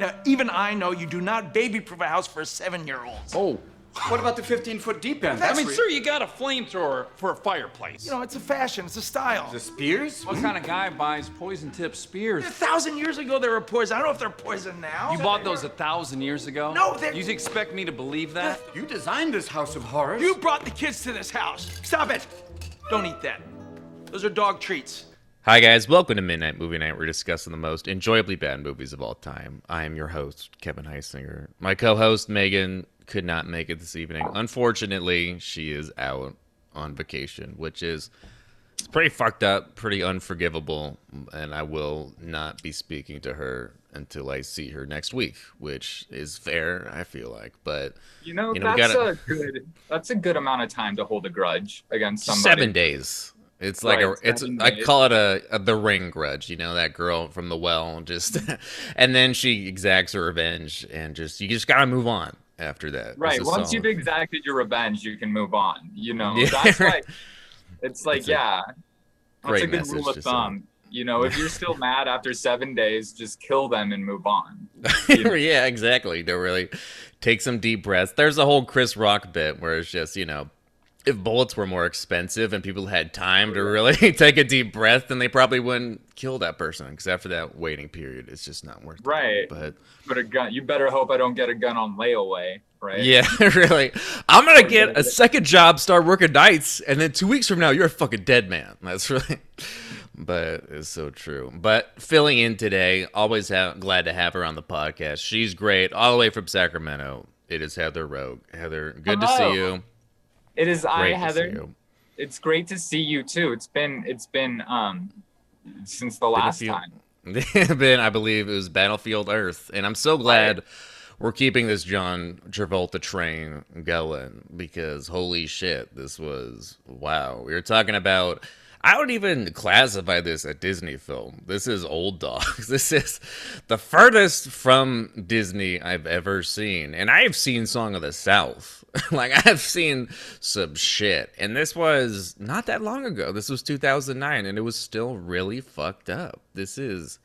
Now, even I know you do not baby-proof a house for a seven-year-old. Oh, What about the 15 foot deep end? I mean, sir, you got a flamethrower for a fireplace. You know, it's a fashion, it's a style. The spears? what kind of guy buys poison-tipped spears? A thousand years ago, they were poison. I don't know if they're poison now. You bought those a thousand years ago? No, they're- You expect me to believe that? You designed this house of horrors. You brought the kids to this house. Stop it. Don't eat that. Those are dog treats. Hi, guys. Welcome to Midnight Movie Night. We're discussing the most enjoyably bad movies of all time. I am your host, Kevin Heisinger. My co host, Megan, could not make it this evening. Unfortunately, she is out on vacation, which is it's pretty fucked up, pretty unforgivable, and I will not be speaking to her until I see her next week, which is fair, I feel like. But You know, You know, that's gotta- a good that's a good amount of time to hold a grudge against somebody. seven days. It's like Right, a, it's seven I call it a, a the ring grudge. You know that girl from the well, just and then she exacts her revenge, and just you just gotta move on after that. Right. Once all- you've exacted your revenge, you can move on. You know, Yeah, that's like it's like a yeah. That's a good message rule of thumb. You know, if you're still mad after seven days, just kill them and move on. yeah, exactly. Don't really take some deep breaths. There's a whole Chris Rock bit where it's just you know. If bullets were more expensive and people had time to really take a deep breath, then they probably wouldn't kill that person. Because after that waiting period, it's just not worth it. Right. But But a gun you better hope I don't get a gun on layaway, right? Yeah, really. I'm gonna get get a second job, start working nights, and then two weeks from now, you're a fucking dead man. That's really, but it's so true. But filling in today, always ha- glad to have her on the podcast. She's great, all the way from Sacramento. It is Heather Rogue. Heather, good to see you. It is I, Great see Heather. It's great to see you too. It's been it's been um since the last few- time. been, I believe, it was Battlefield Earth, and I'm so glad we're keeping this John Travolta train going because holy shit, this was wow. We were talking about. I don't even classify this a Disney film. This is old dogs. This is the furthest from Disney I've ever seen, and I have seen Song of the South. like I've seen some shit, and this was not that long ago. This was 2009, and it was still really fucked up. This is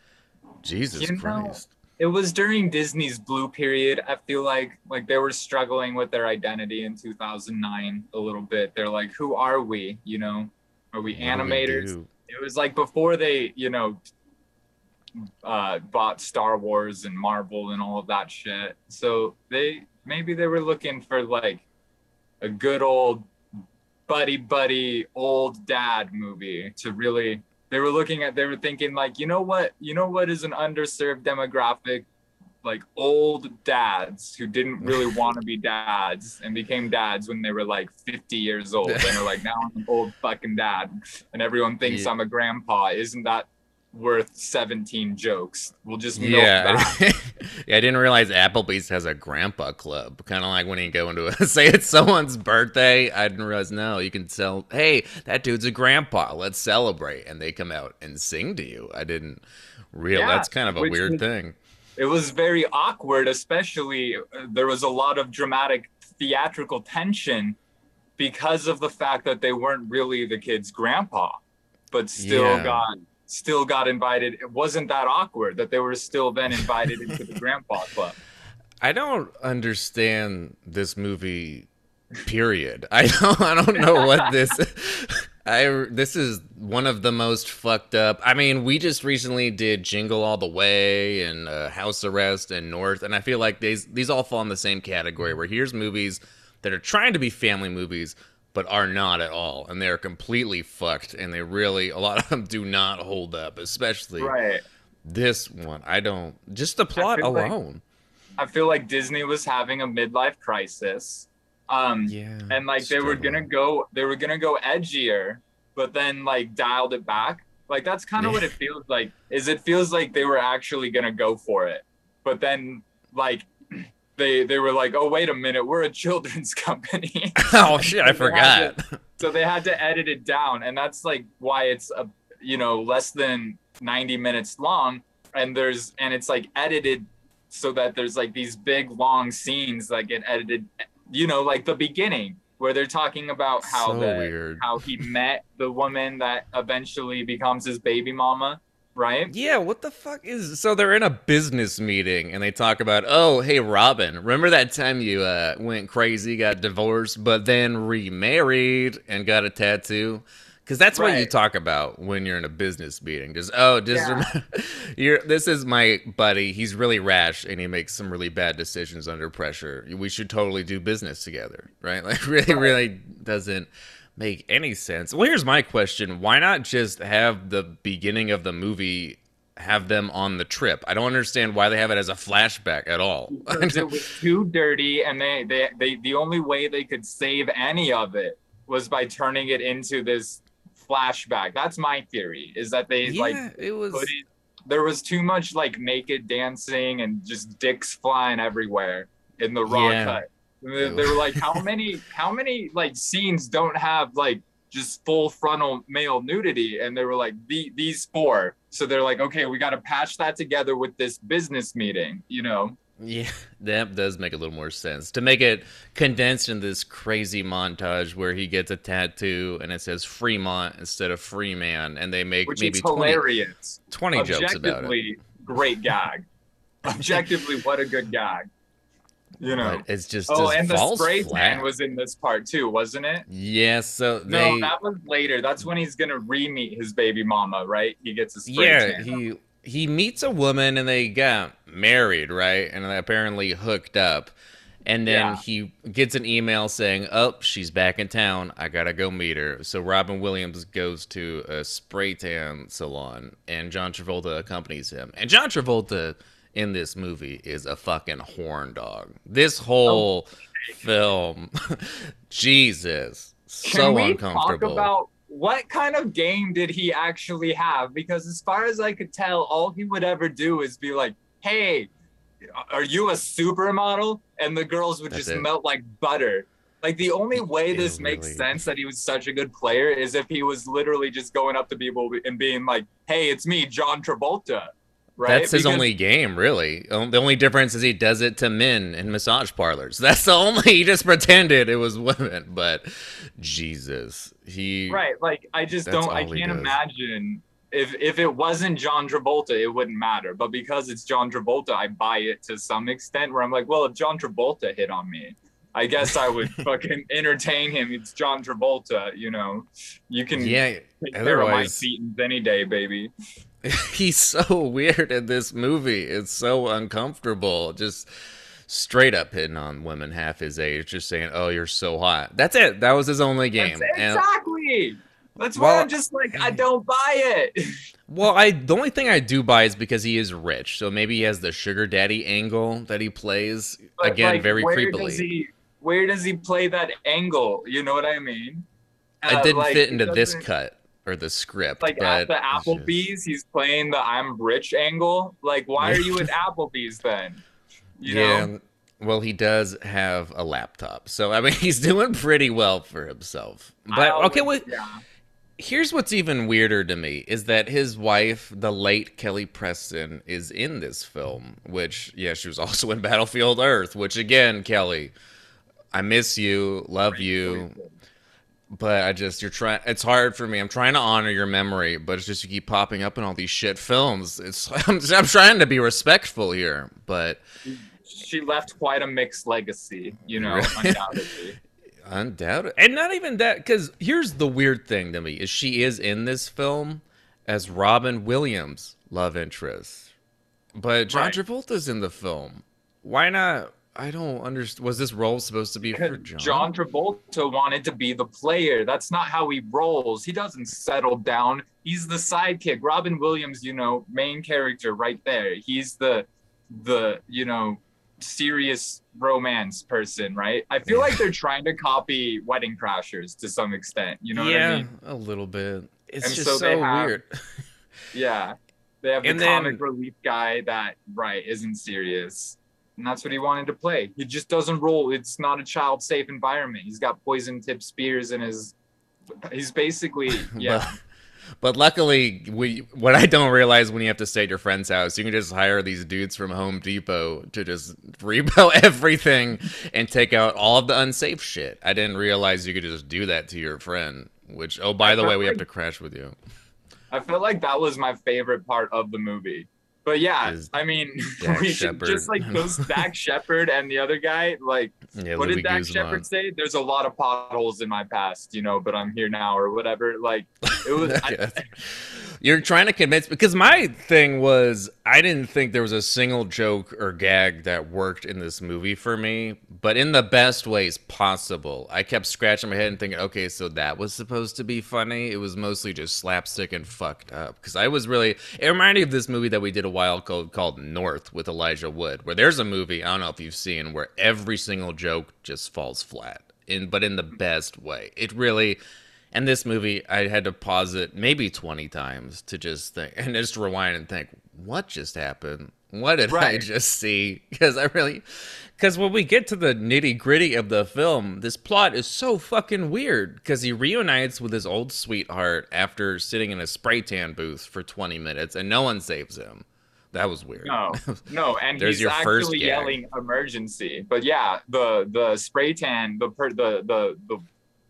Jesus You know, Christ. it was during Disney's blue period. I feel like like they were struggling with their identity in 2009 a little bit. They're like, who are we? You know, are we animators? It was like before they, you know, uh, bought Star Wars and Marvel and all of that shit. So they maybe they were looking for like a good old buddy buddy old dad movie to really they were looking at they were thinking like you know what you know what is an underserved demographic like old dads who didn't really want to be dads and became dads when they were like 50 years old and they're like now i'm an old fucking dad and everyone thinks Yeah. i'm a grandpa isn't that worth 17 jokes we'll just milk Yeah, that. yeah. I didn't realize Applebee's has a grandpa club. Kind of like when you go into a say it's someone's birthday. I didn't realize no, you can tell. Hey, that dude's a grandpa. Let's celebrate, and they come out and sing to you. I didn't real. Yeah, that's kind of a weird was- thing. It was very awkward especially uh, there was a lot of dramatic theatrical tension because of the fact that they weren't really the kid's grandpa but still Yeah. got still got invited it wasn't that awkward that they were still then invited into the grandpa club I don't understand this movie. Period. I don't. I don't know what this. I this is one of the most fucked up. I mean, we just recently did Jingle All the Way and uh, House Arrest and North, and I feel like these these all fall in the same category. Where here's movies that are trying to be family movies but are not at all, and they are completely fucked, and they really a lot of them do not hold up, especially right this one. I don't. Just the plot like- alone. i feel like disney was having a midlife crisis um yeah. and like they were gonna go they were gonna go edgier but then like dialed it back like that's kind of what it feels like is it feels like they were actually gonna go for it but then like they they were like oh wait a minute we're a children's company oh shit! I forgot. to- so they had to edit it down and that's like why it's a you know less than 90 minutes long and there's and it's like edited so that there's like these big long scenes that get edited you know like the beginning where they're talking about how So the weird. how he met the woman that eventually becomes his baby mama right? Yeah, what the fuck is so they're in a business meeting and they talk about, "Oh, hey Robin, remember that time you uh went crazy, got divorced, but then remarried and got a tattoo?" Cuz that's what you talk about when you're in a business meeting. Just, "Oh, just Yeah. you're this is my buddy. He's really rash and he makes some really bad decisions under pressure. We should totally do business together." Right? Like really really doesn't make any sense. Well, here's my question. Why not just have the beginning of the movie have them on the trip? I don't understand why they have it as a flashback at all. because it was too dirty and they, they they the only way they could save any of it was by turning it into this flashback. That's my theory is that they like it was put it, there was too much like naked dancing and just dicks flying everywhere in the raw Yeah. cut. They, they were like how many how many like scenes don't have like just full frontal male nudity? And they were like the, these four. So they're like okay we got to patch that together with this business meeting you know Yeah, that does make a little more sense. To make it condensed in this crazy montage where he gets a tattoo and it says Fremont instead of Freeman, and they make which maybe is 20, 20 jokes about it. great gag objectively what a good gag you know But it's just oh and the spray flat. tan was in this part too wasn't it Yeah, so no that was later that's when he's gonna re-meet his baby mama right he gets a spray yeah tan. he he meets a woman and they got married right? And they apparently hooked up. And then Yeah. he gets an email saying oh she's back in town. I gotta go meet her. So robin williams goes to a spray tan salon and john travolta accompanies him. And john travolta in this movie is a fucking horn dog. This whole film jesus Can so we uncomfortable. talk about what kind of game did he actually have? Because as far as I could tell, all he would ever do is be like, "Hey, are you a supermodel?" And the girls would That's just it. melt like butter. Like the only way It this makes really- sense that he was such a good player is if he was literally just going up to people and being like, "Hey, it's me, John Travolta." Right? That's his Because- only game, really. Um, The only difference is he does it to men in massage parlors. That's the only. He just pretended it was women, but Jesus, he. right like i just don't i can't imagine if if it wasn't john travolta it wouldn't matter but because it's john travolta i buy it to some extent where i'm like well if john travolta hit on me i guess i would fucking entertain him it's john travolta you know you can Yeah. take care of my Thetans any day baby He's so weird in this movie. It's so uncomfortable. Just straight up hitting on women half his age, just saying, "Oh, you're so hot." That's it. That was his only game. That's And- exactly that's why Well- i'm just like i don't buy it well, I the only thing I do buy is because he is rich, so maybe he has the sugar daddy angle that he plays But, again like, very where creepily. Does he, where does he play that angle? You know what I mean? it Uh, didn't like, fit into this cut or the script. Like at the it's just- Applebee's, he's playing the "I'm rich" angle. Like, why are you at Applebee's then? You yeah. know, Well, he does have a laptop, so I mean, he's doing pretty well for himself. But always- okay, well, yeah. here's what's even weirder to me is that his wife, the late Kelly Preston, is in this film. Which, yeah, she was also in Battlefield Earth. Which, again, Kelly, I miss you, love you, but I just you're trying. It's hard for me. I'm trying to honor your memory, but it's just you keep popping up in all these shit films. It's I'm, I'm trying to be respectful here, but. She left quite a mixed legacy. You know, Really? undoubtedly. Undoubted, and not even that. Because here's the weird thing to me: is she is in this film as Robin Williams' love interest, but John Right. Travolta's in the film. Why not? I don't understand. Was this role supposed to be for John? John Travolta wanted to be the player. That's not how he rolls. He doesn't settle down. He's the sidekick. Robin Williams, you know, main character right there. He's the the, you know, serious romance person, right? I feel like they're trying to copy Wedding Crashers to some extent. You know yeah, what I mean? a little bit. It's And just so so, have- weird. Yeah. They have the And then- comic relief guy that right isn't serious. And that's what he wanted to play. He just doesn't roll. It's not a child safe environment. He's got poison tip spears in his he's basically yeah. But, but luckily, we what I don't realize when you have to stay at your friend's house, you can just hire these dudes from Home Depot to just rebuild everything and take out all of the unsafe shit. I didn't realize you could just do that to your friend. Which, oh, by the way, we have to crash with you. I felt like that was my favorite part of the movie. But yeah, I mean, we should just like those Dax Shepard and the other guy. Like, Yeah, what Luis did Dax Guzman. Shepard say? There's a lot of potholes in my past, you know, but I'm here now or whatever. Like, it was. I. You're trying to convince because my thing was I didn't think there was a single joke or gag that worked in this movie for me, but in the best ways possible. I kept scratching my head and thinking, okay, so that was supposed to be funny. It was mostly just slapstick and fucked up because I was really. It reminded me of this movie that we did a while ago called North with Elijah Wood, where there's a movie I don't know if you've seen where every single joke just falls flat, in but in the best way. It really. And this movie, I had to pause it maybe 20 times to just think and just rewind and think, what just happened? What did I just see? Because I really, because when we get to the nitty gritty of the film, this plot is so fucking weird. Because he reunites with his old sweetheart after sitting in a spray tan booth for 20 minutes and no one saves him. That was weird. No, no, and There's he's your first actually gag. yelling emergency. But yeah, the the spray tan, the per, the the the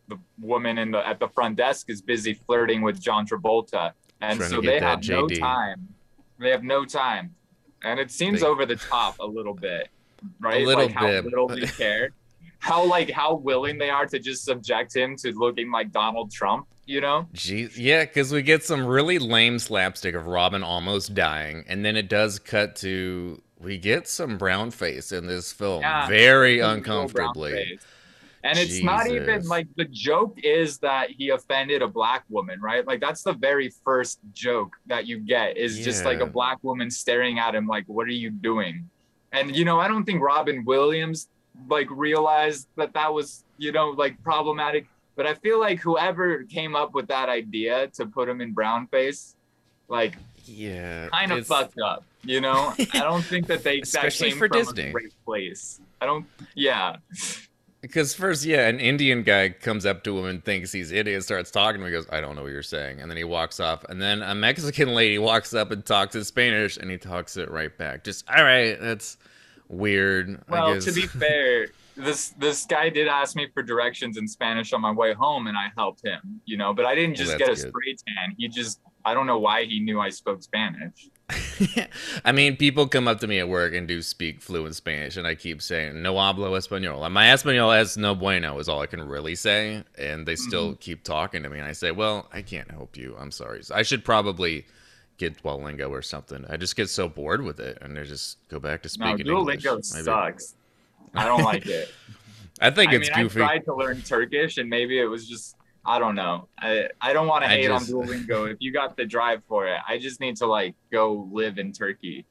the woman in the at the front desk is busy flirting with John Travolta, and Trying so they have no time. They have no time, and it seems They- over the top a little bit, right? A little like how bit. little they care, how like how willing they are to just subject him to looking like Donald Trump. You know? Jeez, yeah, because we get some really lame slapstick of Robin almost dying, and then it does cut to we get some brown face in this film, Yeah, very uncomfortably. And it's not even like the joke is that he offended a black woman, right? Like that's the very first joke that you get is just like a black woman staring at him like, "What are you doing?" And you know, I don't think Robin Williams like realized that that was you know like problematic. But I feel like whoever came up with that idea to put him in brown face, like Yeah, kind of fucked up. You know, I don't think that they that Especially came for from Disney. a great place. I don't. Yeah. Because first, yeah, an Indian guy comes up to him and thinks he's idiot, starts talking to him. He goes, "I don't know what you're saying," and then he walks off. And then a Mexican lady walks up and talks in Spanish, and he talks it right back. Just all right, that's weird. I Well, to be fair, this this guy did ask me for directions in Spanish on my way home, and I helped him. You know, but I didn't Well, just get a good. spray tan. He just I don't know why he knew I spoke Spanish. I mean, people come up to me at work and do speak fluent Spanish, and I keep saying "no hablo español." And my español es no bueno is all I can really say, and they still Mm-hmm. keep talking to me. And I say, "Well, I can't help you. I'm sorry. I should probably get Duolingo or something." I just get so bored with it, and I just go back to No, speaking English. Duolingo sucks. I don't like it. I think I it's mean, goofy. I tried to learn Turkish, and maybe it was just I don't know. I I don't want to hate just- on Duolingo. if you got the drive for it, I just need to like go live in Turkey.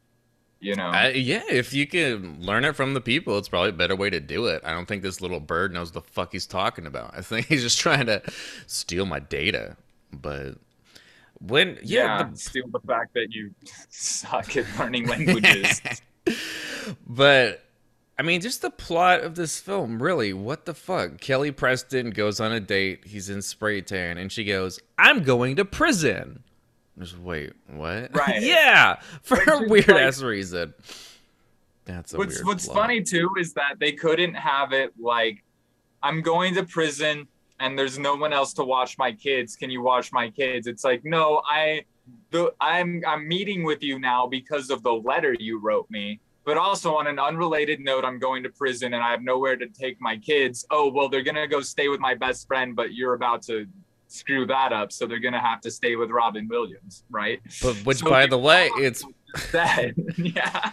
You know. I, yeah, if you can learn it from the people, it's probably a better way to do it. I don't think this little bird knows the fuck he's talking about. I think he's just trying to steal my data. But when yeah, yeah, the- steal the fact that you suck at learning languages. but I mean, just the plot of this film, really, what the fuck? Kelly Preston goes on a date. He's in spray tan, and she goes, "I'm going to prison." Just wait, what? Right. yeah, for Which a weird like- ass reason. That's a what's weird. what's plot. funny too is that they couldn't have it like i'm going to prison and there's no one else to watch my kids can you watch my kids it's like no i the i'm i'm meeting with you now because of the letter you wrote me but also on an unrelated note i'm going to prison and i have nowhere to take my kids oh well they're gonna go stay with my best friend but you're about to screw that up so they're gonna have to stay with robin williams right But which, So by the way, it's that yeah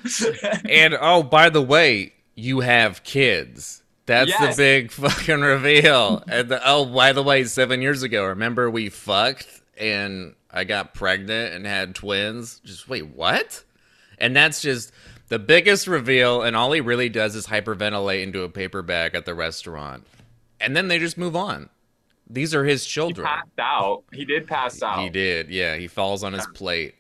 and oh, by the way, you have kids. That's Yes. the big fucking reveal. and the, oh, by the way, seven years ago, remember we fucked and I got pregnant and had twins. Just wait, what? And that's just the biggest reveal. And all he really does is hyperventilate into a paper bag at the restaurant, and then they just move on. These are his he children. passed out. He did pass out. He did, yeah. He falls on his plate.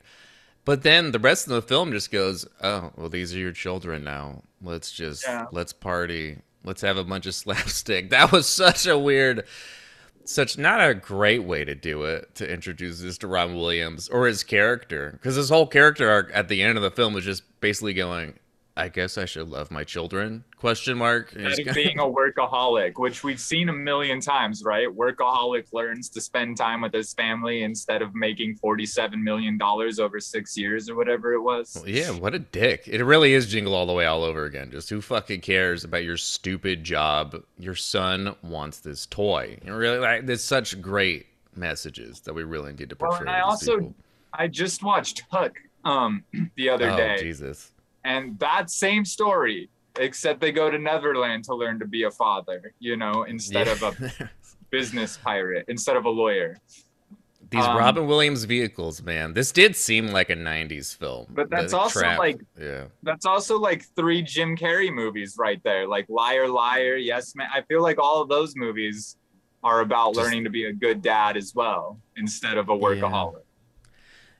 But then the rest of the film just goes, "Oh, well, these are your children now. Let's just Yeah. let's party. Let's have a bunch of slapstick." That was such a weird, such not a great way to do it to introduce this to Ron Williams or his character, because his whole character arc at the end of the film was just basically going, I guess I should love my children? Question mark. And That he's is go- being a workaholic, which we've seen a million times, right? Workaholic learns to spend time with his family instead of making $47 million over six years or whatever it was. yeah, what a dick. It really is jingle all the way all over again. Just who fucking cares about your stupid job? Your son wants this toy. And really, like, there's such great messages that we really need to portray. Well, and I also people. I just watched Hook um the other oh, day, Jesus. and that same story, except they go to Neverland to learn to be a father, you know, instead of a business pirate, instead of a lawyer. These Um, Robin Williams vehicles, man. This did seem like a '90s film, But that's The also, trap- like- yeah, That's also like three Jim Carrey movies right there, like Liar Liar, Yes Man. I feel like all of those movies are about Just- learning to be a good dad as well, instead of a workaholic. yeah.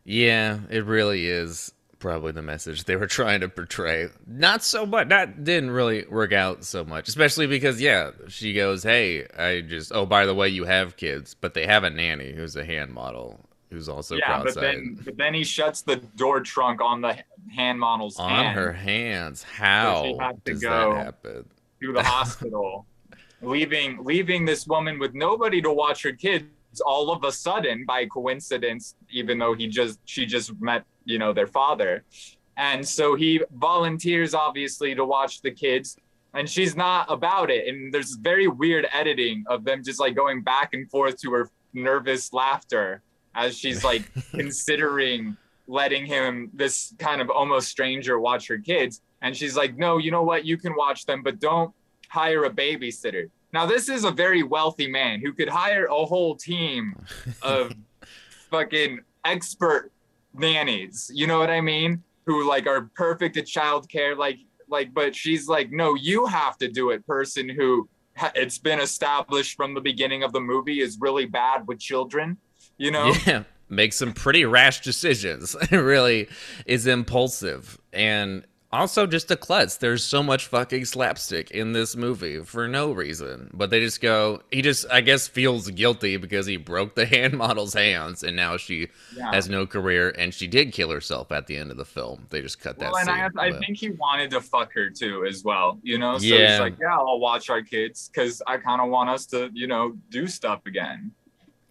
Yeah, it really is probably the message they were trying to portray. Not so much. That didn't really work out so much, especially because yeah, she goes, "Hey, I just oh by the way, you have kids, but they have a nanny who's a hand model." Who's also yeah, but then but then he shuts the door trunk on the hand model's on hand her hands. How to does go. that happen? to the hospital, leaving leaving this woman with nobody to watch her kids all of a sudden by coincidence, even though he just she just met you know their father, and so he volunteers obviously to watch the kids. And she's not about it. And there's very weird editing of them just like going back and forth to her nervous laughter as she's like considering letting him this kind of almost stranger watch her kids and she's like no you know what you can watch them but don't hire a babysitter now this is a very wealthy man who could hire a whole team of fucking expert nannies. You know what i mean? Who like are perfect at childcare like like but she's like no you have to do it person who ha- it's been established from the beginning of the movie is really bad with children you know? Yeah, makes some pretty rash decisions. Really is impulsive. And also just a klutz. There's so much fucking slapstick in this movie for no reason. But they just go, he just, I guess, feels guilty because he broke the hand model's hands and now she Yeah. has no career and she did kill herself at the end of the film. They just cut that Well, and scene. I, I think he wanted to fuck her too, as well. You know, so Yeah. he's like, "Yeah, I'll watch our kids because I kind of want us to, you know, do stuff again."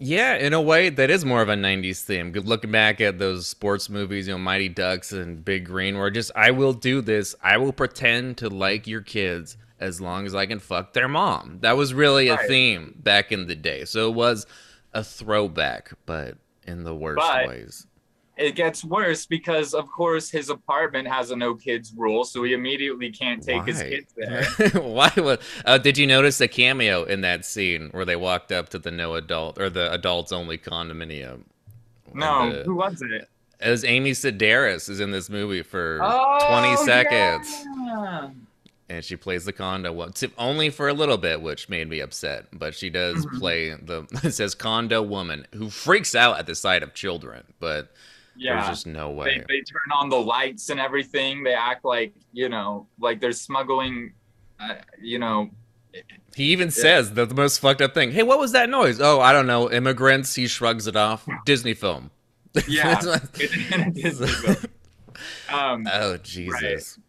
Yeah, in a way, that is more of a '90s theme. Good looking back at those sports movies, you know, Mighty Ducks and Big Green, where just I will do this. I will pretend to like your kids as long as I can fuck their mom. That was really a Right. theme back in the day. So it was a throwback, but in the worst But- ways. It gets worse because, of course, his apartment has a no kids rule, so he immediately can't take his kids there. Why would? Uh, did you notice a cameo in that scene where they walked up to the no adult or the adults only condominium? No, The- who was it? as Amy Sedaris is in this movie for Oh, 20 seconds. yeah. and she plays the condo one only for a little bit which made me upset but she does Mm-hmm. play the it says condo woman who freaks out at the sight of children but Yeah. there's just no way. They, they turn on the lights and everything. They act like, you know, like they're smuggling, uh, you know, he even says the, the most fucked up thing hey what was that noise? Oh i don't know. Immigrants. He shrugs it off. Disney film. Yeah. Disney film. Um, oh jesus. And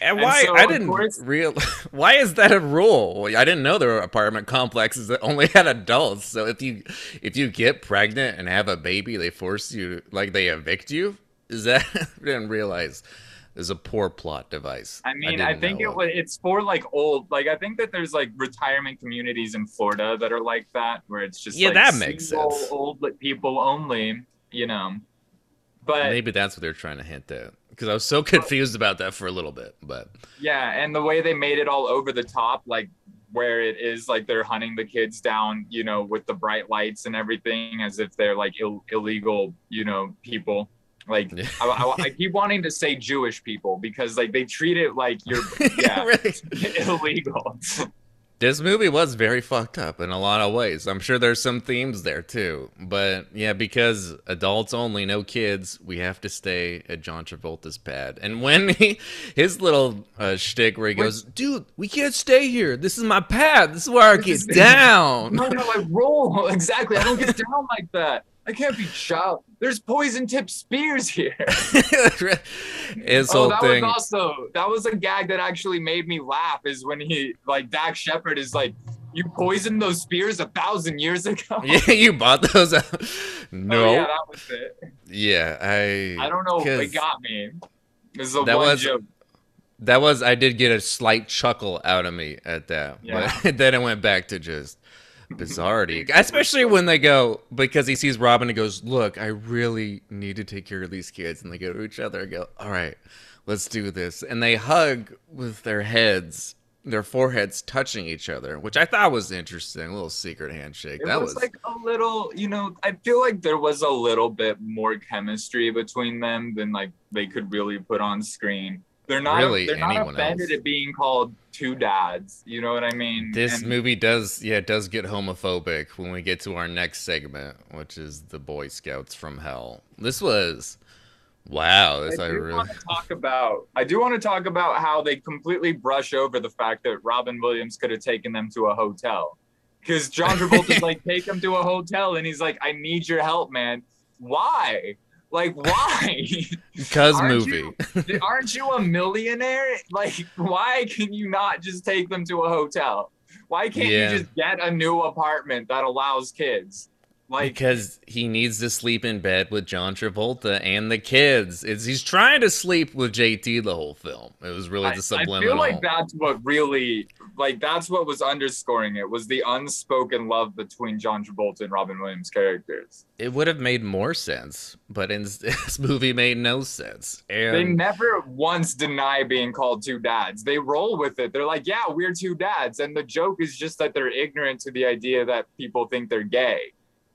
And why so, I didn't course- real why is that a rule? I didn't know there were apartment complexes that only had adults. So if you if you get pregnant and have a baby, they force you like they evict you. Is that I didn't realize is a poor plot device. I mean, I, didn't think it was, it's for like old, like I think that there's like retirement communities in Florida that are like that, where it's just Yeah, like, that makes sense. Old people only, you know. But Maybe that's what they're trying to hint at. Because I was so confused about that for a little bit. But yeah, and the way they made it all over the top, like where it is like they're hunting the kids down, you know, with the bright lights and everything, as if they're like Ill- illegal, you know, people. Like I, I, I keep wanting to say Jewish people because like they treat it like you're yeah illegal. This movie was very fucked up in a lot of ways. I'm sure there's some themes there too. But yeah, because adults only, no kids, we have to stay at John Travolta's pad. And when he, his little uh, shtick where he goes, dude, we can't stay here. This is my pad. This is where I get down. No, no, I roll exactly. I don't get down like that. I can't be child. There's poison tip spears here. His oh, that thing. was also that was a gag that actually made me laugh. Is when he like Dax Shepard is like, "You poisoned those spears a thousand years ago." yeah, you bought those. out. No. Oh, yeah, that was it. yeah, I. I don't know. It got me. This is a That was- joke. That was. I did get a slight chuckle out of me at that, Yeah. but then it went back to just bizarrety. Especially when they go because he sees Robin and goes, "Look, I really need to take care of these kids," and they go to each other and go, "All right, let's do this," and they hug with their heads. Their foreheads touching each other, which I thought was interesting. A little secret handshake. It that was, was like a little, you know, I feel like there was a little bit more chemistry between them than like they could really put on screen. They're not Really, they're not offended else. at being called two dads. You know what I mean? This And movie does, yeah, it does get homophobic when we get to our next segment, which is the Boy Scouts from Hell. This was, wow, this I, I do really, want to talk about. I do want to talk about how they completely brush over the fact that Robin Williams could have taken them to a hotel, because John Travolta's like, take them to a hotel, and he's like, I need your help, man. Why? Like, why? cuz Aren't movie. you- Aren't you a millionaire? Like, why can you not just take them to a hotel? Why can't Yeah. you just get a new apartment that allows kids? Like, because he needs to sleep in bed with John Travolta and the kids. It's he's trying to sleep with JT the whole film. It was really I, the subliminal. I feel like that's what really, like, that's what was underscoring it was the unspoken love between John Travolta and Robin Williams characters. it would have made more sense, but in this movie made no sense. And They never once deny being called two dads. They roll with it. They're like, yeah, we're two dads. And the joke is just that they're ignorant to the idea that people think they're gay.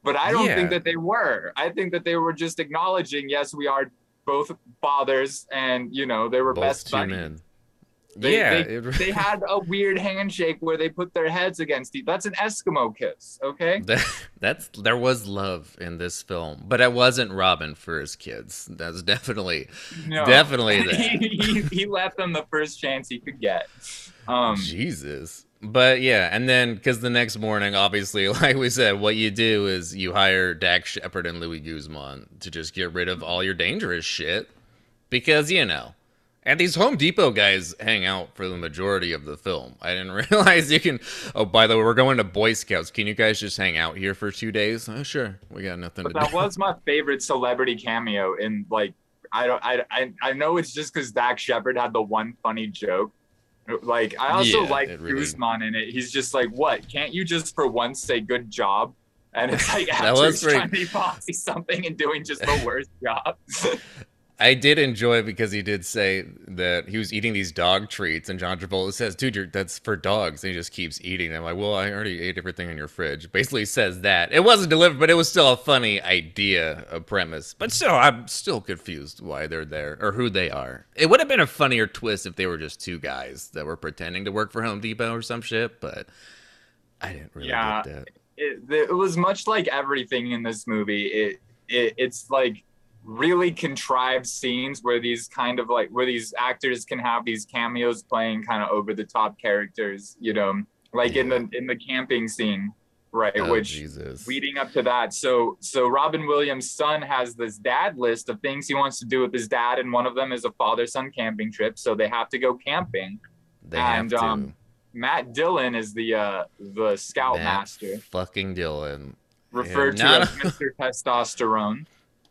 But I don't Yeah. think that they were. I think that they were just acknowledging, yes, we are both fathers, and you know, they were both best two buddies. men. They, yeah, they, they had a weird handshake where they put their heads against each. That's an Eskimo kiss, okay? That, that's there was love in this film, but it wasn't Robin for his kids. That's definitely No. definitely that. he, he, he left them the first chance he could get. Um, Jesus. But yeah, and then because the next morning, obviously, like we said, what you do is you hire Dax Shepard and Luis Guzman to just get rid of all your dangerous shit, because you know. And these Home Depot guys hang out for the majority of the film. I didn't realize you can. Oh, by the way, we're going to Boy Scouts. Can you guys just hang out here for two days? Oh, sure. We got nothing but to that do. That was my favorite celebrity cameo in like I don't I I, I know it's just because Dax Shepard had the one funny joke. Like I also Yeah, like really- Guzman in it. He's just like, what? Can't you just for once say good job? And it's like he's pretty- trying to be bossy something and doing just the worst job. I did enjoy because he did say that he was eating these dog treats, and John Travolta says, "Dude, you're, that's for dogs." And he just keeps eating. I'm like, "Well, I already ate everything in your fridge." Basically, says that it wasn't delivered, but it was still a funny idea, a premise. But still, I'm still confused why they're there or who they are. It would have been a funnier twist if they were just two guys that were pretending to work for Home Depot or some shit. But I didn't really Yeah. get that. it, it was much like everything in this movie. It, it it's like really contrived scenes where these kind of like where these actors can have these cameos playing kind of over the top characters, you know, like in the in the camping scene, right? Oh, which Jesus. leading up to that. So so Robin Williams' son has this dad list of things he wants to do with his dad, and one of them is a father-son camping trip. So they have to go camping. They have and, to. um, Matt Dillon is the uh the scout Matt master fucking Dillon. referred Yeah, to as Mr. Testosterone.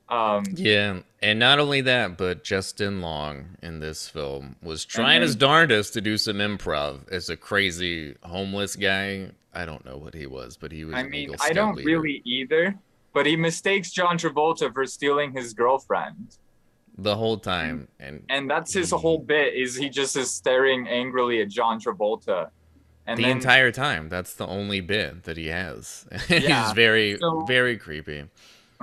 Um, Yeah, and not only that, but Justin Long in this film was trying his darndest to do some improv as a crazy homeless guy. I don't know what he was, but he was. I an mean, I don't leader. really either, but he mistakes John Travolta for stealing his girlfriend, the whole time, and and that's his Mhm. whole bit. Is he just is staring angrily at John Travolta, and the then entire time, that's the only bit that he has. He's very, so- very creepy.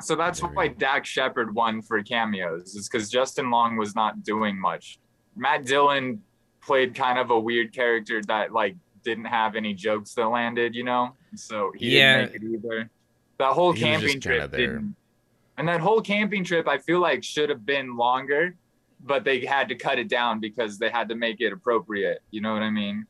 So that's why Dax Shepard won for cameos, is because Justin Long was not doing much. Matt Dillon played kind of a weird character that like didn't have any jokes that landed, you know. So he Yeah. didn't make it either. That whole He camping trip didn't. And that whole camping trip, I feel like should have been longer, but they had to cut it down because they had to make it appropriate. You know what I mean?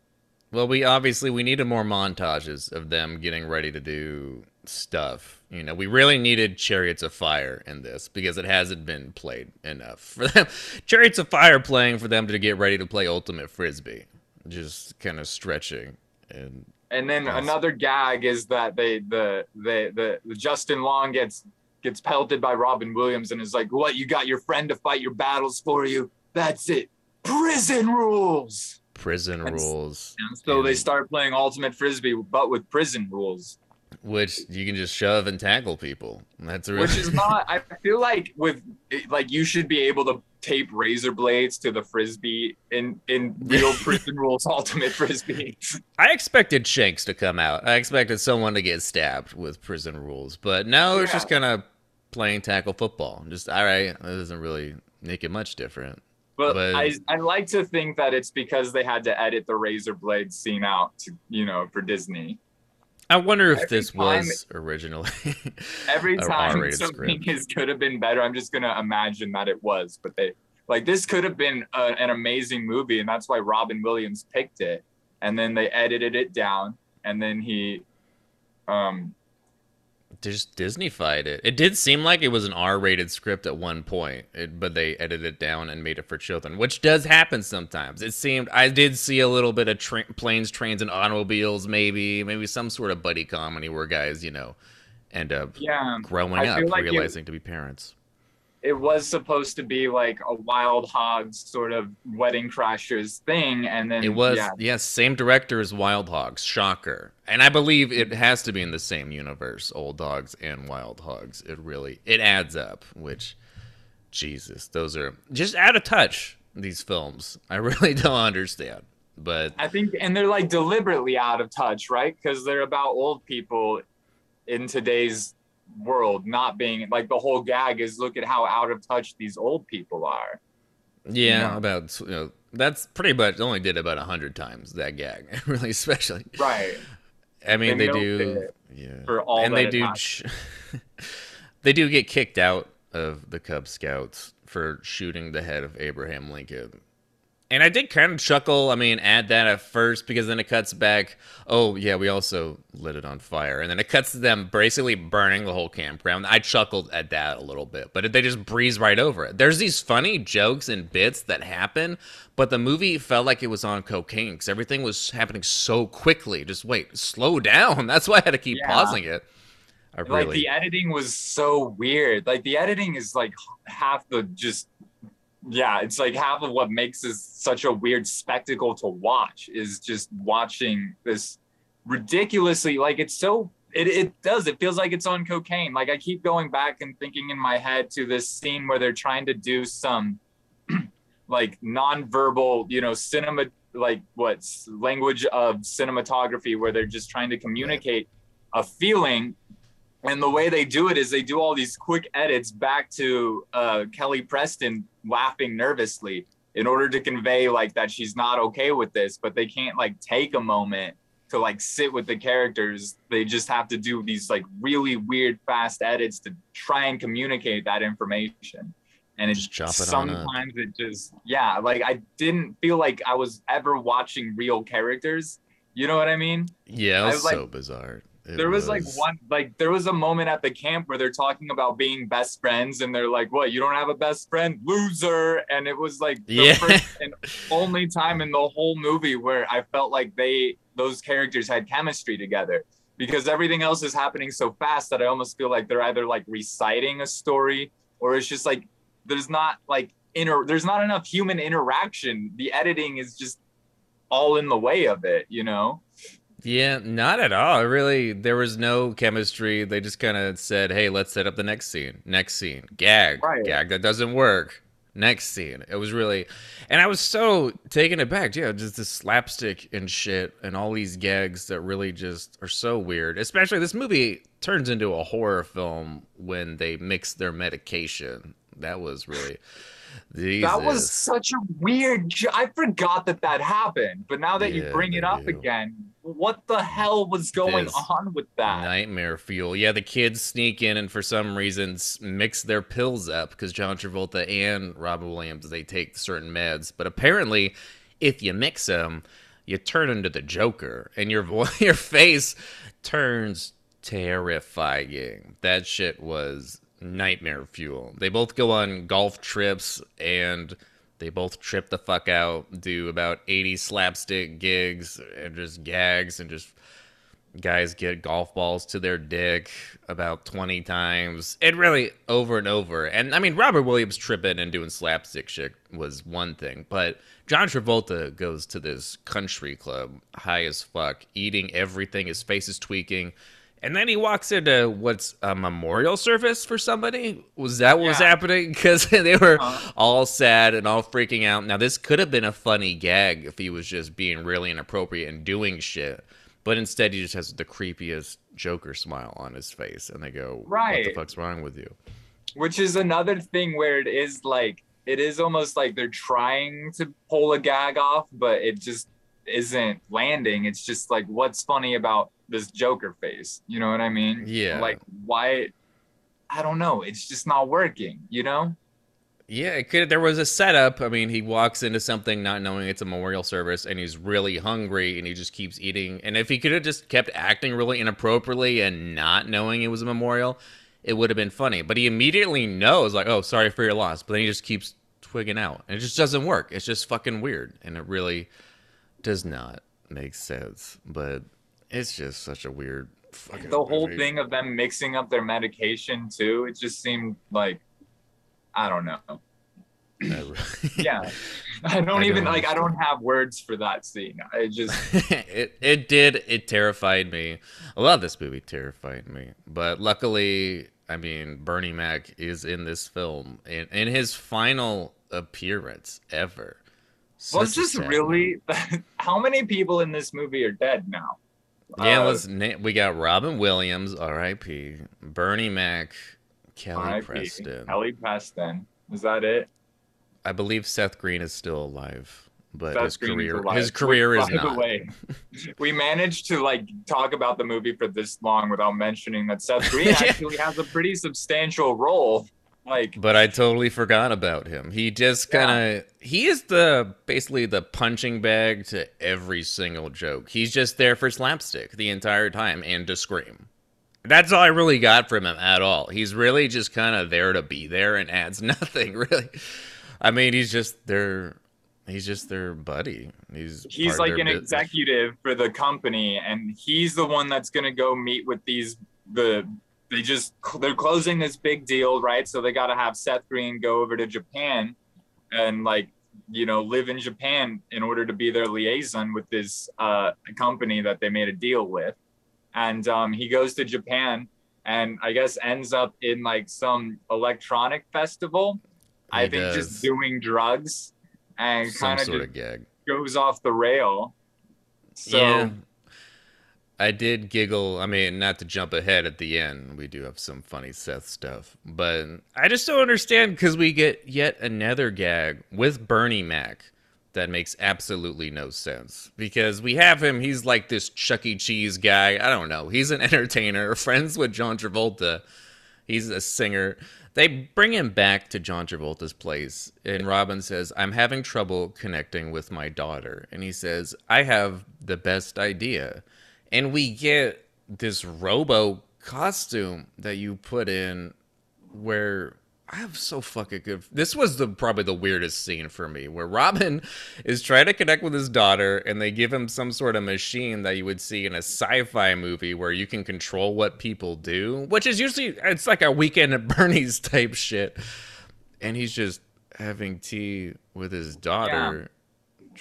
Well, we obviously we needed more montages of them getting ready to do stuff. You know, we really needed Chariots of Fire in this because it hasn't been played enough for them. Chariots of Fire playing for them to get ready to play Ultimate Frisbee, just kind of stretching and And then Yes. another gag is that they the the the, the Justin Long gets gets pelted by Robin Williams and is like, "What? You got your friend to fight your battles for you? That's it. Prison rules." prison That's- rules, And so they start playing ultimate frisbee, but with prison rules, which you can just shove and tackle people. That's really which is not. I feel like with like you should be able to tape razor blades to the frisbee in in real prison rules ultimate frisbee. I expected Shanks to come out. I expected someone to get stabbed with prison rules, but no, it's just kind of playing tackle football. Just all right, that doesn't really make it much different. But, But- I, I like to think that it's because they had to edit the razor blade scene out to you know for Disney. I wonder if Every this time- was originally Every time something is could have been better, I'm just gonna imagine that it was. But they like this could have been a, an amazing movie, and that's why Robin Williams picked it. And then they edited it down, and then he, um, just Disneyfied it. It did seem like it was an R-rated script at one point, it, but they edited it down and made it for children, which does happen sometimes. It seemed I did see a little bit of tra- planes, trains, and automobiles, maybe, maybe some sort of buddy comedy where guys, you know, end up yeah, growing I up, like it- realizing to be parents. It was supposed to be like a wild hogs sort of wedding crashers thing, and then It was, yeah, yes, same director as Wild Hogs. Shocker. And I believe it has to be in the same universe, Old Dogs and Wild Hogs. It really, it adds up, which, Jesus, those are just out of touch, these films. I really don't understand. But I think, and they're like deliberately out of touch, right? Because they're about old people in today's world not being like the whole gag is look at how out of touch these old people are. yeah, No. about, you know, that's pretty much only did about a hundred times that gag, really, especially. Right. I mean, They they, do, yeah, for all and they do, ch- they do get kicked out of the Cub Scouts for shooting the head of Abraham Lincoln. And I did kind of chuckle. I mean, at that at first because then it cuts back. Oh yeah, we also lit it on fire, and then it cuts to them basically burning the whole campground. I chuckled at that a little bit, but they just breeze right over it. There's these funny jokes and bits that happen, but the movie felt like it was on cocaine because everything was happening so quickly. Just wait, slow down. That's why I had to keep Yeah. pausing it. I Like the editing was so weird. Like the editing is like half the just yeah, it's like half of what makes this such a weird spectacle to watch is just watching this ridiculously like it's so it, it does it feels like it's on cocaine. Like i keep going back and thinking in my head to this scene where they're trying to do some like nonverbal you know cinema like what's language of cinematography where they're just trying to communicate a feeling and the way they do it is they do all these quick edits back to uh, Kelly Preston laughing nervously in order to convey like that she's not okay with this, but they can't like take a moment to like sit with the characters. They just have to do these like really weird fast edits to try and communicate that information. And it's Just it sometimes it just yeah, like I didn't feel like I was ever watching real characters. You know what I mean? yeah, it was like- so bizarre. It there was, like one like there was a moment at the camp where they're talking about being best friends and they're like what you don't have a best friend? Loser! And it was like the Yeah. first and only time in the whole movie where i felt like they those characters had chemistry together because everything else is happening so fast that i almost feel like they're either like reciting a story or it's just like there's not like inter there's not enough human interaction. The editing is just all in the way of it you know Yeah, not at all. Really, there was no chemistry. They just kind of said, "Hey, let's set up the next scene. Next scene. Gag. Right. Gag that doesn't work. Next scene." It was really, and I was so taken aback. Yeah, just the slapstick and shit, and all these gags that really just are so weird. Especially this movie turns into a horror film when they mix their medication. That was really. That was such a weird. I forgot that that happened. But now that you bring it up again, what the hell was going This on with that? Nightmare fuel. Yeah, the kids sneak in and for some reason s- mix their pills up because John Travolta and Robin Williams they take certain meds. But apparently, if you mix them, you turn into the Joker, and your your face turns terrifying. That shit was nightmare fuel. They both go on golf trips and they both trip the fuck out, do about 80 slapstick gigs and just gags and just guys get golf balls to their dick about 20 times and really over and over and i mean robert williams tripping and doing slapstick shit was one thing but john travolta goes to this country club high as fuck eating everything his face is tweaking and then he walks into what's a memorial service for somebody. Was that what was happening? Because they were Uh-huh. all sad and all freaking out. Now, this could have been a funny gag if he was just being really inappropriate and doing shit. But instead, he just has the creepiest Joker smile on his face. And they go, "Right, What the fuck's wrong with you? which is another thing where it is like it is almost like they're trying to pull a gag off but it just isn't landing it's just like what's funny about this joker face you know what i mean Yeah. like why i don't know it's just not working you know Yeah, it could. There was a setup. I mean, he walks into something not knowing it's a memorial service, and he's really hungry, and he just keeps eating. And if he could have just kept acting really inappropriately and not knowing it was a memorial, it would have been funny. But he immediately knows, like, "Oh, sorry for your loss," but then he just keeps twigging out, and it just doesn't work. It's just fucking weird, and it really does not make sense. But it's just such a weird. Fucking the whole movie. thing of them mixing up their medication too it just seemed like i don't know yeah i don't I even don't like i don't have words for that scene i just it it did it terrified me. A lot of this movie terrified me, but luckily, I mean, Bernie Mac is in this film in, in his final appearance ever. Such just sad really how many people in this movie are dead now? Yeah, Uh, let's we got Robin Williams, R.I.P. Bernie Mac, Kelly R.I.P. Preston. Kelly Preston. Is that it? I believe Seth Green is still alive, but Seth his Green's career his career Which, is by not. the way, we managed to like talk about the movie for this long without mentioning that Seth Green Yeah. actually has a pretty substantial role. Like, But I totally forgot about him. He just kind of he is the basically the punching bag to every single joke. He's just there for slapstick the entire time and to scream. That's all I really got from him at all. He's really just kind of there to be there and adds nothing really. I mean, he's just there he's just their buddy. He's he's like an bit- executive for the company, and he's the one that's gonna go meet with these the. They just they're closing this big deal, right? So they got to have Seth Green go over to Japan, and like you know live in Japan in order to be their liaison with this uh, company that they made a deal with, and um, he goes to Japan and I guess ends up in like some electronic festival. I think does. just doing drugs and kind of sort just of gag. goes off the rail. So yeah. I did giggle. I mean, not to jump ahead at the end, we do have some funny Seth stuff, but I just don't understand because we get yet another gag with Bernie Mac that makes absolutely no sense. Because we have him, he's like this Chuck E. Cheese guy. I don't know. He's an entertainer, friends with John Travolta. He's a singer. They bring him back to John Travolta's place, and Robin says, I'm having trouble connecting with my daughter. And he says, I have the best idea. And we get this robo costume that you put in where I have so fucking good. This was the probably the weirdest scene for me, where Robin is trying to connect with his daughter, and they give him some sort of machine that you would see in a sci-fi movie where you can control what people do, which is usually it's like a weekend at Bernie's type shit, and he's just having tea with his daughter.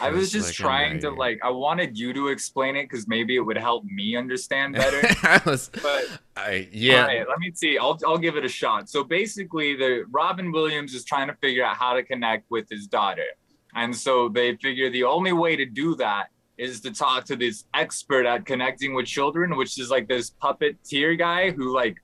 I was just trying to like I wanted you to explain it because maybe it would help me understand better. I was, but I yeah. all right, let me see. I'll I'll give it a shot. So basically, the Robin Williams is trying to figure out how to connect with his daughter, and so they figure the only way to do that is to talk to this expert at connecting with children, which is like this puppeteer guy who like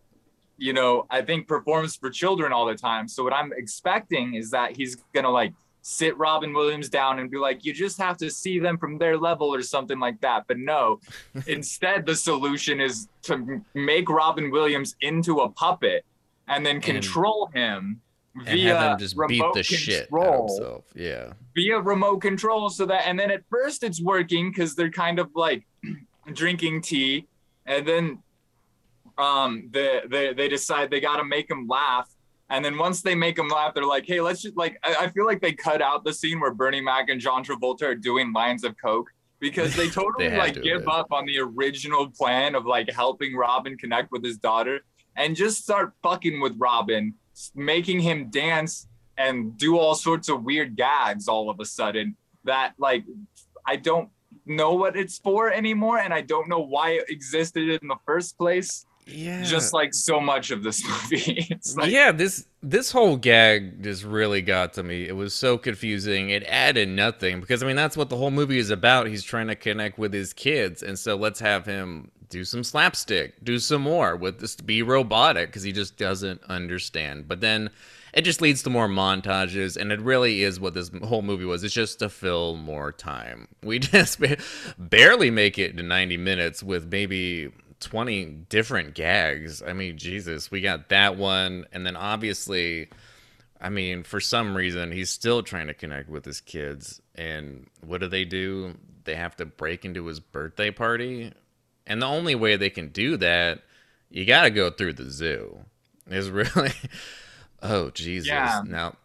you know, I think performs for children all the time. So what I'm expecting is that he's gonna like sit Robin Williams down and be like, you just have to see them from their level or something like that. But no, instead the solution is to make Robin Williams into a puppet and then control him and via him just beat remote the control himself. Yeah. via remote control so that and then at first it's working because they're kind of like drinking tea and then um, they they they decide they got to make him laugh. And then once they make him laugh, they're like, "Hey, let's just like." I, I feel like they cut out the scene where Bernie Mac and John Travolta are doing lines of coke because they totally had like to, give up on the original plan of like helping Robin connect with his daughter and just start fucking with Robin, making him dance and do all sorts of weird gags all of a sudden that like I don't know what it's for anymore and I don't know why it existed in the first place. Yeah. Just like so much of this movie. like yeah, this this whole gag just really got to me. It was so confusing. It added nothing because I mean that's what the whole movie is about. He's trying to connect with his kids, and so let's have him do some slapstick, do some more with this be robotic because he just doesn't understand. But then it just leads to more montages, and it really is what this whole movie was. It's just to fill more time. We just barely make it to ninety minutes with maybe 20 different gags. I mean, Jesus, we got that one. And then obviously, I mean, for some reason, he's still trying to connect with his kids. And what do they do? They have to break into his birthday party. And the only way they can do that, you got to go through the zoo. Is really, oh, Jesus. Yeah. Now,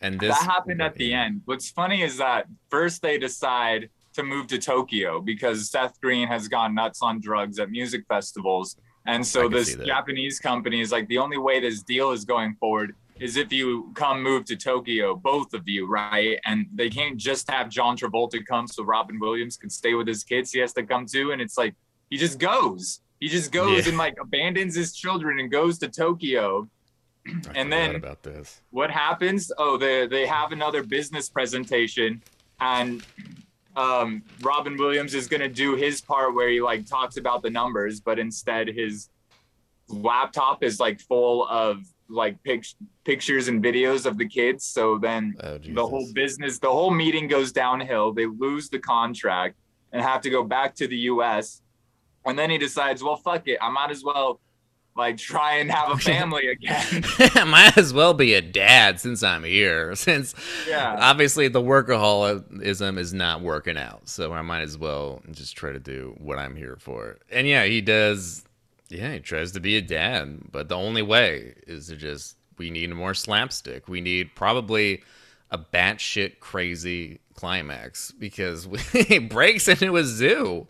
and this that happened at the end. What's funny is that first they decide to move to Tokyo because Seth Green has gone nuts on drugs at music festivals. And so this. Japanese company is like the only way this deal is going forward is if you come move to Tokyo, both of you, right? And they can't just have John Travolta come so Robin Williams can stay with his kids. He has to come too. And it's like he just goes. He just goes Yeah. and like abandons his children and goes to Tokyo. I and then- about this. what happens? Oh, they they have another business presentation, and um, Robin Williams is gonna do his part where he like talks about the numbers, but instead his laptop is like full of like pic- pictures and videos of the kids. So then Oh, the whole business, the whole meeting goes downhill. They lose the contract and have to go back to the U.S. And then he decides, well, fuck it, I might as well like try and have a family again. Might as well be a dad since I'm here. Since Yeah. obviously the workaholism is not working out, so I might as well just try to do what I'm here for. And yeah, he does. Yeah, he tries to be a dad, but the only way is to just we need more slapstick. We need probably a batshit crazy climax because he breaks into a zoo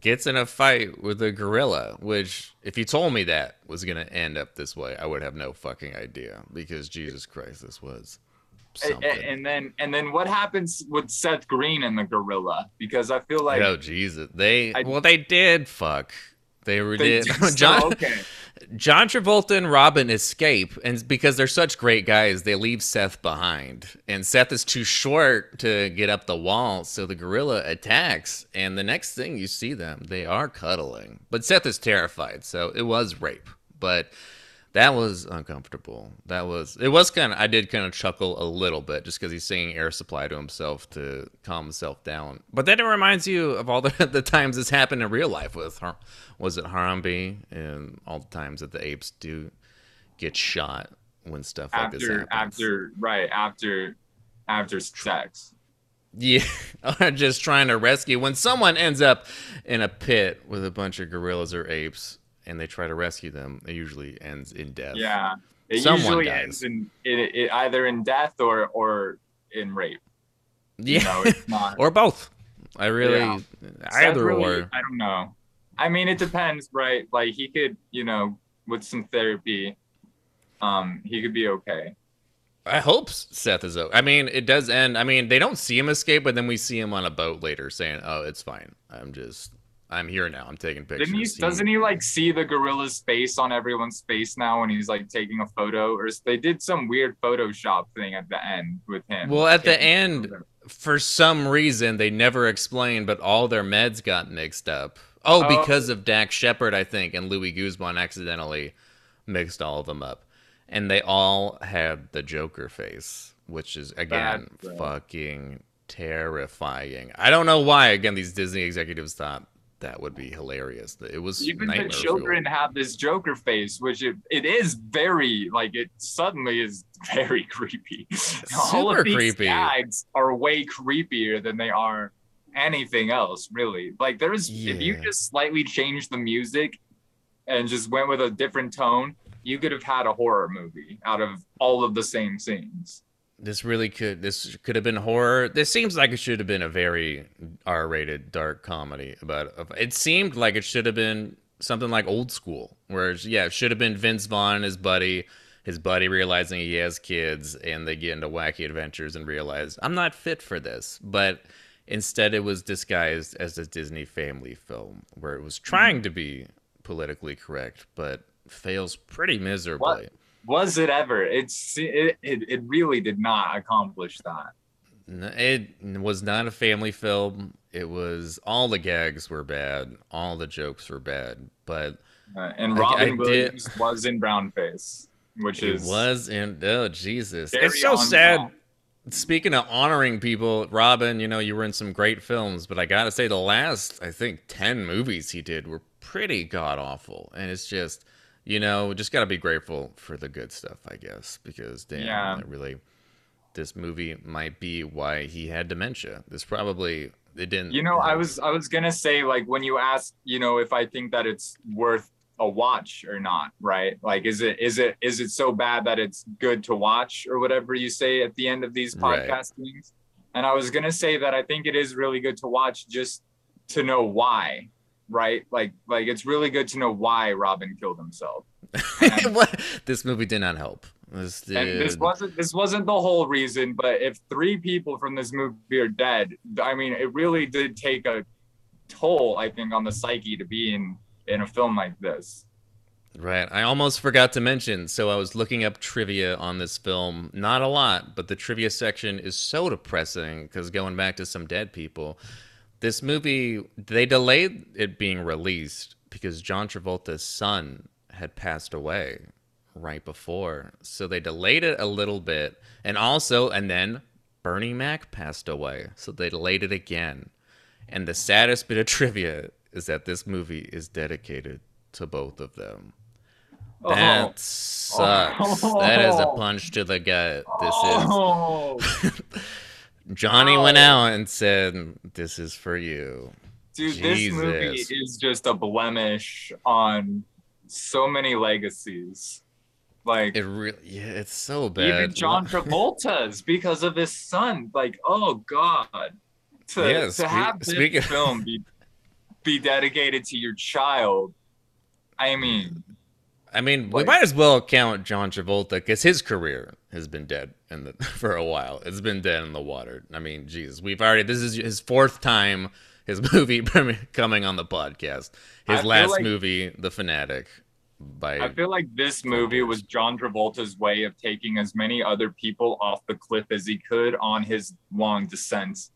gets in a fight with a gorilla, which if you told me that was gonna end up this way, I would have no fucking idea. Because Jesus Christ, this was something. and then and then what happens with Seth Green and the gorilla? Because I feel like oh Jesus, they I- well they did fuck. They were did. so, okay. John Travolta and Robin escape, and because they're such great guys, they leave Seth behind. And Seth is too short to get up the wall, so the gorilla attacks. And the next thing you see them, they are cuddling. But Seth is terrified, so it was rape. But that was uncomfortable. That was it was kind of I did kind of chuckle a little bit just because he's singing Air Supply to himself to calm himself down. But then it reminds you of all the, the times this happened in real life with. Was it Harambe and all the times that the apes do get shot when stuff like this after happens. after right after after sex. Yeah, or just trying to rescue when someone ends up in a pit with a bunch of gorillas or apes and they try to rescue them. It usually ends in death. Yeah, it Someone usually dies. ends in it, it either in death or or in rape. yeah, You know, or both. I really Yeah. Either really- or. I don't know. I mean, it depends, right? Like he could, you know, with some therapy, um, he could be okay. I hope Seth is. okay. I mean, it does end. I mean, they don't see him escape, but then we see him on a boat later saying, "Oh, it's fine. I'm just, I'm here now. I'm taking pictures." Didn't he? Doesn't he like see the gorilla's face on everyone's face now when he's like taking a photo? Or they did some weird Photoshop thing at the end with him. Well, at the end, for some reason, they never explained, but all their meds got mixed up. Oh, Oh. because of Dax Shepard, I think, and Luis Guzman accidentally mixed all of them up, and they all had the Joker face, which is again fucking terrifying. I don't know why. Again, these Disney executives thought that would be hilarious. It was even the children fuel. have this Joker face, which it, it is very like it suddenly is very creepy. All Super of these creepy. gags are way creepier than they are anything else, really. Like there's if you just slightly change the music and just went with a different tone, you could have had a horror movie out of all of the same scenes. This really could. This could have been horror. This seems like it should have been a very R-rated dark comedy about. It seemed like it should have been something like Old School, where yeah, it should have been Vince Vaughn and his buddy, his buddy realizing he has kids, and they get into wacky adventures and realize I'm not fit for this. But instead, it was disguised as a Disney family film, where it was trying to be politically correct, but fails pretty miserably. Was it ever? It's it, it, it really did not accomplish that. It was not a family film. It was all the gags were bad, all the jokes were bad, but Uh, and Robin I did- Williams was in brownface, which it is was in oh Jesus. It's so sad. Speaking of honoring people, Robin, you know, you were in some great films, but I gotta say the last, I think, ten movies he did were pretty god awful. And it's just, you know, just gotta be grateful for the good stuff, I guess. Because damn, Yeah. really this movie might be why he had dementia. This probably it didn't You know, I was I was gonna say like when you ask, you know, if I think that it's worth a watch or not, right? Like, is it is it is it so bad that it's good to watch or whatever you say at the end of these Right. podcast things? And I was gonna say that I think it is really good to watch just to know why, right? Like like it's really good to know why Robin killed himself. This movie did not help. This And this wasn't this wasn't the whole reason, but if three people from this movie are dead, I mean, it really did take a toll, I think, on the psyche to be in in a film like this. Right. I almost forgot to mention. So I was looking up trivia on this film. Not a lot, but the trivia section is so depressing because going back to some dead people, this movie, they delayed it being released because John Travolta's son had passed away right before. So they delayed it a little bit. And also, and then Bernie Mac passed away. So they delayed it again. And the saddest bit of trivia is that this movie is dedicated to both of them. That Oh. sucks. That is a punch to the gut. This Oh, is Johnny went oh. out and said, "This is for you." dude, this movie is just a blemish on so many legacies. Like It really, yeah, it's so bad. even John Travolta's because of his son. Like, oh god, to Yeah, to speak- have this speak- film be be dedicated to your child. I mean, I mean, we might as well count John Travolta because his career has been dead in the for a while. It's been dead in the water. I mean, Jesus, we've already. This is his fourth time his movie coming on the podcast. His feel last like- movie, The Fanatic, by I feel like this movie was John Travolta's way of taking as many other people off the cliff as he could on his long descent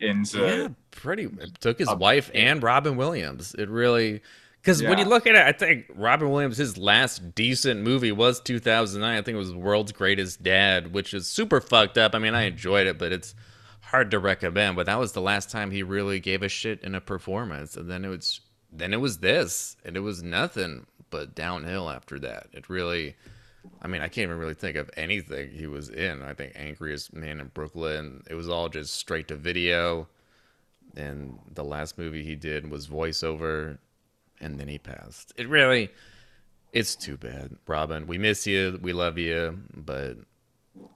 into. yeah, pretty. It took his a- wife and Robin Williams. It really. Because when you look at it, I think Robin Williams, his last decent movie was 2009. I think it was World's Greatest Dad, which is super fucked up. I mean, I enjoyed it, but it's hard to recommend. But that was the last time he really gave a shit in a performance. And then it was, then it was this, and it was nothing but downhill after that. It really, I mean, I can't even really think of anything he was in. I think Angriest Man in Brooklyn. It was all just straight to video. And the last movie he did was voiceover, and then he passed. It really, it's too bad, Robin. We miss you, we love you, but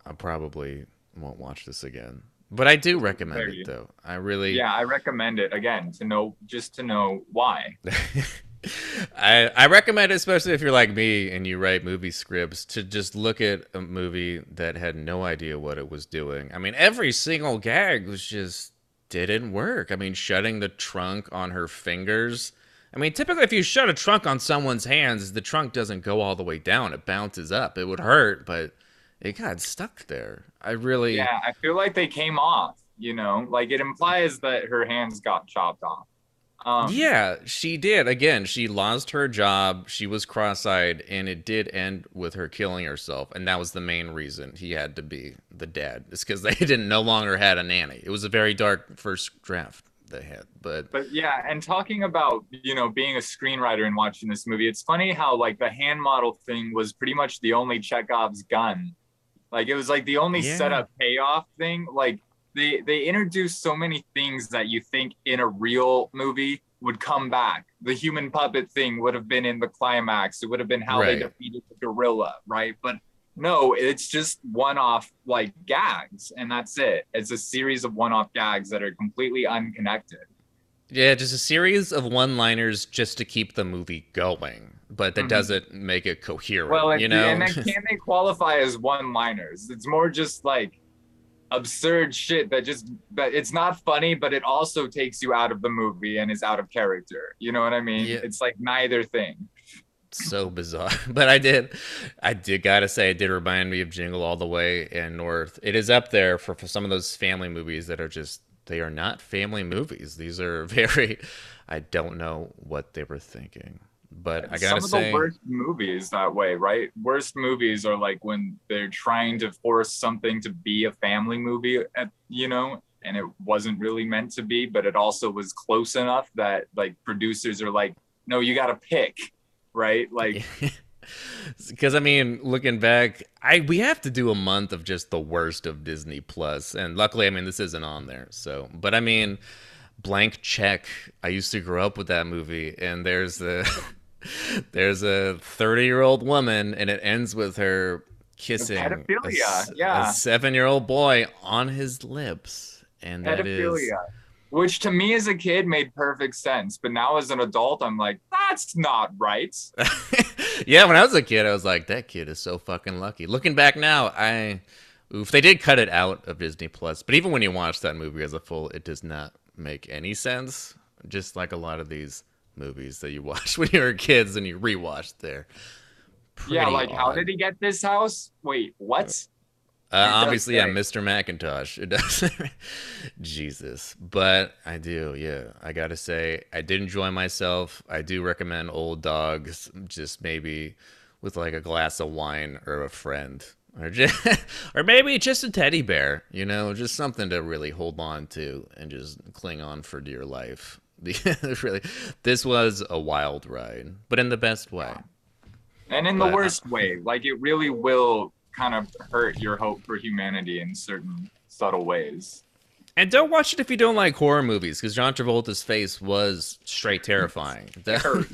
I probably won't watch this again. But I do recommend it though. I really, Yeah, I recommend it again to know just to know why. I I recommend it, especially if you're like me and you write movie scripts, to just look at a movie that had no idea what it was doing. I mean, every single gag was just didn't work. I mean, shutting the trunk on her fingers. I mean, typically, if you shut a trunk on someone's hands, the trunk doesn't go all the way down; it bounces up. It would hurt, but it got stuck there. I really, Yeah, I feel like they came off. You know, like it implies that her hands got chopped off. Um, Yeah, she did. Again, she lost her job. She was cross eyed, and it did end with her killing herself. And that was the main reason he had to be the dad. It's because they didn't no longer had a nanny. It was a very dark first draft they had. But But yeah, and talking about you know being a screenwriter and watching this movie, it's funny how like the hand model thing was pretty much the only Chekhov's gun. Like it was like the only Yeah. setup payoff thing. Like they they introduced so many things that you think in a real movie would come back. The human puppet thing would have been in the climax. It would have been how they defeated the gorilla, right? But no, it's just one-off like gags, and that's it. It's a series of one-off gags that are completely unconnected. Yeah, just a series of one-liners just to keep the movie going, but that Mhm. doesn't make it coherent. Well, you know, and then can they qualify as one-liners? It's more just like absurd shit that just that it's not funny, but it also takes you out of the movie and is out of character. You know what I mean? Yeah. It's like neither thing. So bizarre. But I did, I did gotta say, it did remind me of Jingle All the Way and North. It is up there for, for some of those family movies that are just they are not family movies. These are very, I don't know what they were thinking, but I gotta say, some of say, the worst movies that way, right? Worst movies are like when they're trying to force something to be a family movie, at, you know, and it wasn't really meant to be, but it also was close enough that like producers are like, no, you got to pick, right? Like, because I mean, looking back, I we have to do a month of just the worst of Disney Plus, and luckily, I mean, this isn't on there. So, but I mean, Blank Check. I used to grow up with that movie, and there's a there's a 30 year old woman, and it ends with her kissing a yeah. a seven year old boy on his lips, and that is. Which to me as a kid made perfect sense, but now as an adult, I'm like, that's not right. yeah, when I was a kid, I was like, that kid is so fucking lucky. Looking back now, I oof, they did cut it out of Disney Plus, but even when you watch that movie as a full, it does not make any sense. Just like a lot of these movies that you watch when you were kids and you rewatch there. yeah, like how did he get this house? Wait, what? Uh, obviously, yeah. Mr. Macintosh. It does. Jesus. But I do, yeah. I gotta say, I did enjoy myself. I do recommend Old Dogs, just maybe with like a glass of wine or a friend. Or, just, or maybe just a teddy bear, you know, just something to really hold on to and just cling on for dear life. Really, this was a wild ride, but in the best way. And in the But- worst way, like it really will kind of hurt your hope for humanity in certain subtle ways. And don't watch it if you don't like horror movies, because John Travolta's face was straight terrifying. That,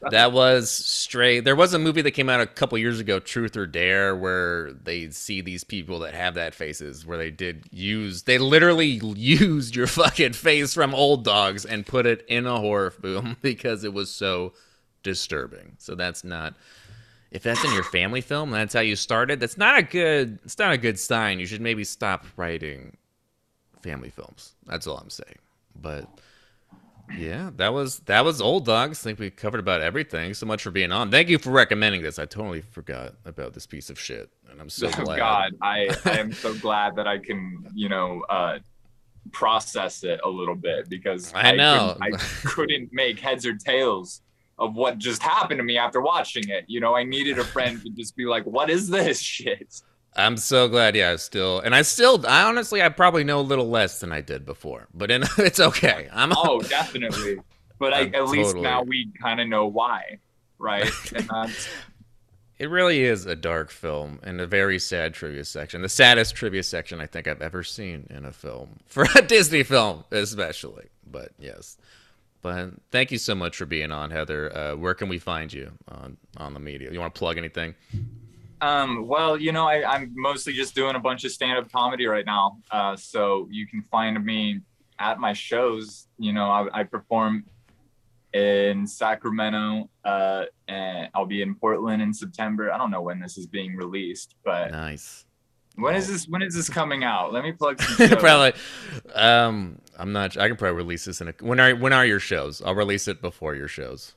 that was straight. There was a movie that came out a couple years ago, Truth or Dare, where they see these people that have that faces, where they did use, they literally used your fucking face from Old Dogs and put it in a horror film because it was so disturbing. So that's not. If that's in your family film, that's how you started. That's not a good. It's not a good sign. You should maybe stop writing family films. That's all I'm saying. But yeah, that was that was old dogs. I think we covered about everything. So much for being on. Thank you for recommending this. I totally forgot about this piece of shit, and I'm so oh glad. God, I, I am so glad that I can, you know, uh, process it a little bit because I know. I couldn't make heads or tails of what just happened to me after watching it. You know, I needed a friend to just be like, "What is this shit?" I'm so glad. Yeah, I still and I still. I honestly, I probably know a little less than I did before, but in, it's okay. I'm. Oh, definitely. But I, at least now we kind of know why, right? And that's It really is a dark film and a very sad trivia section. The saddest trivia section I think I've ever seen in a film, for a Disney film, especially. But yes. But thank you so much for being on, Heather. Uh, where can we find you on, on the media? You want to plug anything? Um, well, you know, I, I'm mostly just doing a bunch of stand-up comedy right now. Uh, so you can find me at my shows. You know, I, I perform in Sacramento, uh, and I'll be in Portland in September. I don't know when this is being released, but Nice. when is this? When is this coming out? Let me plug some probably. Um, I'm not. I can probably release this in a. When are when are your shows? I'll release it before your shows.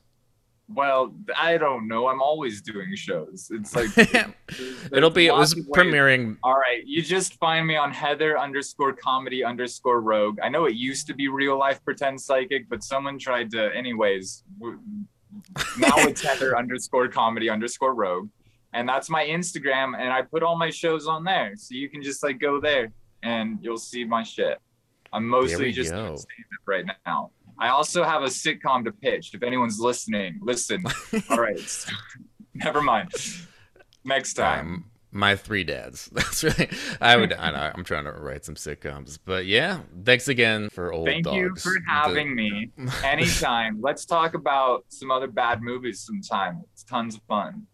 Well, I don't know. I'm always doing shows. It's like It'll be. It was lots of ways- premiering. All right, you just find me on Heather underscore comedy underscore rogue. I know it used to be real life pretend psychic, but someone tried to. Anyways, now it's Heather underscore comedy underscore rogue, and that's my Instagram, and I put all my shows on there, so you can just like go there and you'll see my shit. I'm mostly just stand-up right now. I also have a sitcom to pitch. If anyone's listening, listen. all right, never mind. Next time. Um, My three dads. That's really. I would. I know. I'm trying to write some sitcoms, but yeah. Thanks again for old Thank dogs. you for The- having me anytime. Let's talk about some other bad movies sometime. It's tons of fun.